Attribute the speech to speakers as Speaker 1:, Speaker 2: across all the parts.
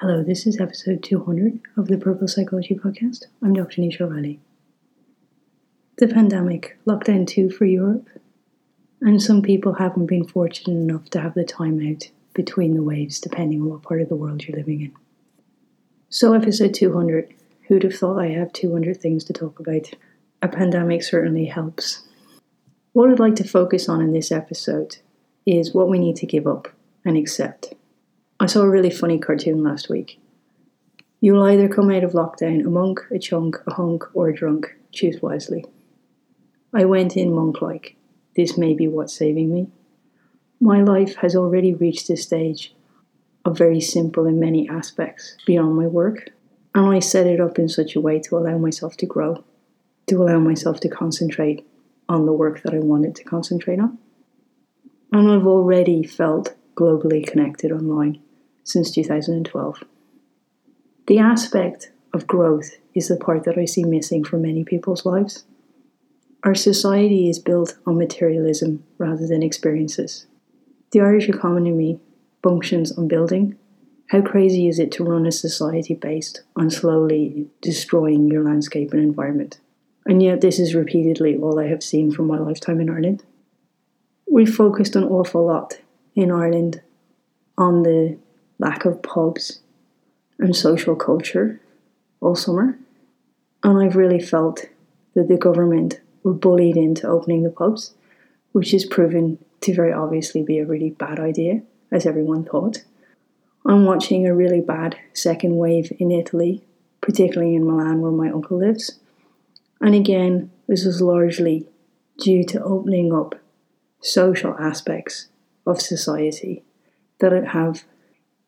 Speaker 1: Hello, this is episode 200 of the Purple Psychology Podcast. I'm Dr. Nisha O'Reilly. The pandemic, lockdown 2 for Europe, and some people haven't been fortunate enough to have the time out between the waves, depending on what part of the world you're living in. So, episode 200, who'd have thought I have 200 things to talk about? A pandemic certainly helps. What I'd like to focus on in this episode is what we need to give up and accept. I saw a really funny cartoon last week. You will either come out of lockdown a monk, a chunk, a hunk, or a drunk. Choose wisely. I went in monk like. This may be what's saving me. My life has already reached a stage of very simple in many aspects beyond my work, and I set it up in such a way to allow myself to grow, to allow myself to concentrate on the work that I wanted to concentrate on. And I've already felt globally connected online since 2012. The aspect of growth is the part that I see missing from many people's lives. Our society is built on materialism rather than experiences. The Irish economy functions on building. How crazy is it to run a society based on slowly destroying your landscape and environment? And yet, this is repeatedly all I have seen from my lifetime in Ireland. We focused an awful lot in Ireland on the lack of pubs and social culture all summer. And I've really felt that the government were bullied into opening the pubs, which is proven to very obviously be a really bad idea, as everyone thought. I'm watching a really bad second wave in Italy, particularly in Milan, where my uncle lives. And again, this was largely due to opening up social aspects of society that have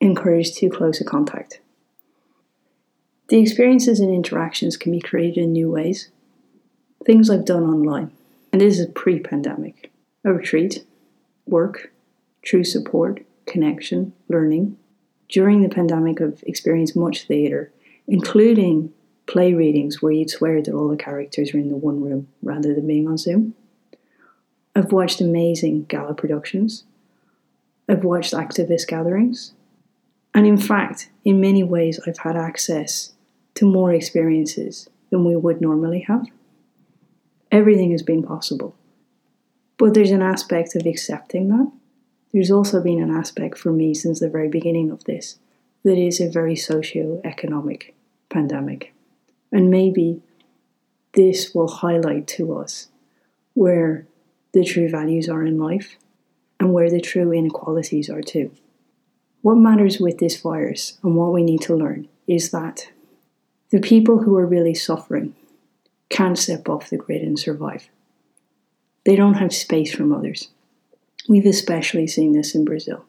Speaker 1: encourage too close a contact. The experiences and interactions can be created in new ways. Things I've done online, and this is pre pandemic a retreat, work, true support, connection, learning. During the pandemic, I've experienced much theatre, including play readings where you'd swear that all the characters were in the one room rather than being on Zoom. I've watched amazing gala productions. I've watched activist gatherings. And in fact, in many ways, I've had access to more experiences than we would normally have. Everything has been possible. But there's an aspect of accepting that. There's also been an aspect for me since the very beginning of this that is a very socio-economic pandemic. And maybe this will highlight to us where the true values are in life and where the true inequalities are too. What matters with this virus and what we need to learn is that the people who are really suffering can't step off the grid and survive. They don't have space from others. We've especially seen this in Brazil.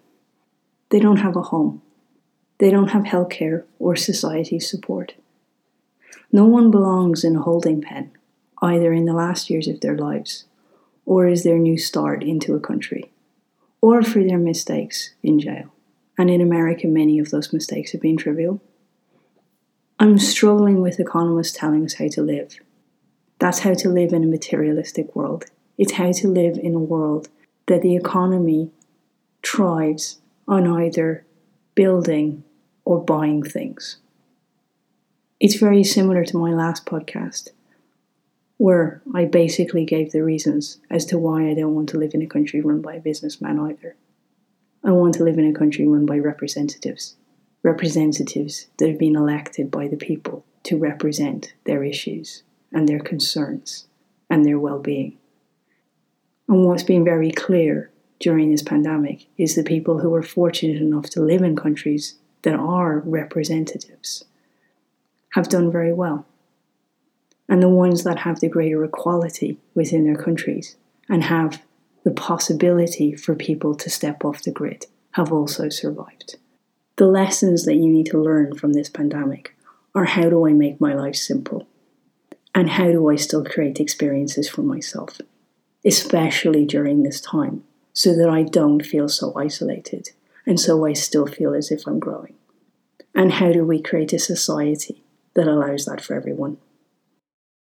Speaker 1: They don't have a home. They don't have healthcare or society support. No one belongs in a holding pen, either in the last years of their lives or as their new start into a country, or for their mistakes in jail and in America, many of those mistakes have been trivial. I'm struggling with economists telling us how to live. That's how to live in a materialistic world. It's how to live in a world that the economy thrives on either building or buying things. It's very similar to my last podcast, where I basically gave the reasons as to why I don't want to live in a country run by a businessman either. I want to live in a country run by representatives, representatives that have been elected by the people to represent their issues and their concerns and their well being. And what's been very clear during this pandemic is the people who are fortunate enough to live in countries that are representatives have done very well. And the ones that have the greater equality within their countries and have the possibility for people to step off the grid have also survived. The lessons that you need to learn from this pandemic are how do I make my life simple? And how do I still create experiences for myself, especially during this time, so that I don't feel so isolated and so I still feel as if I'm growing? And how do we create a society that allows that for everyone?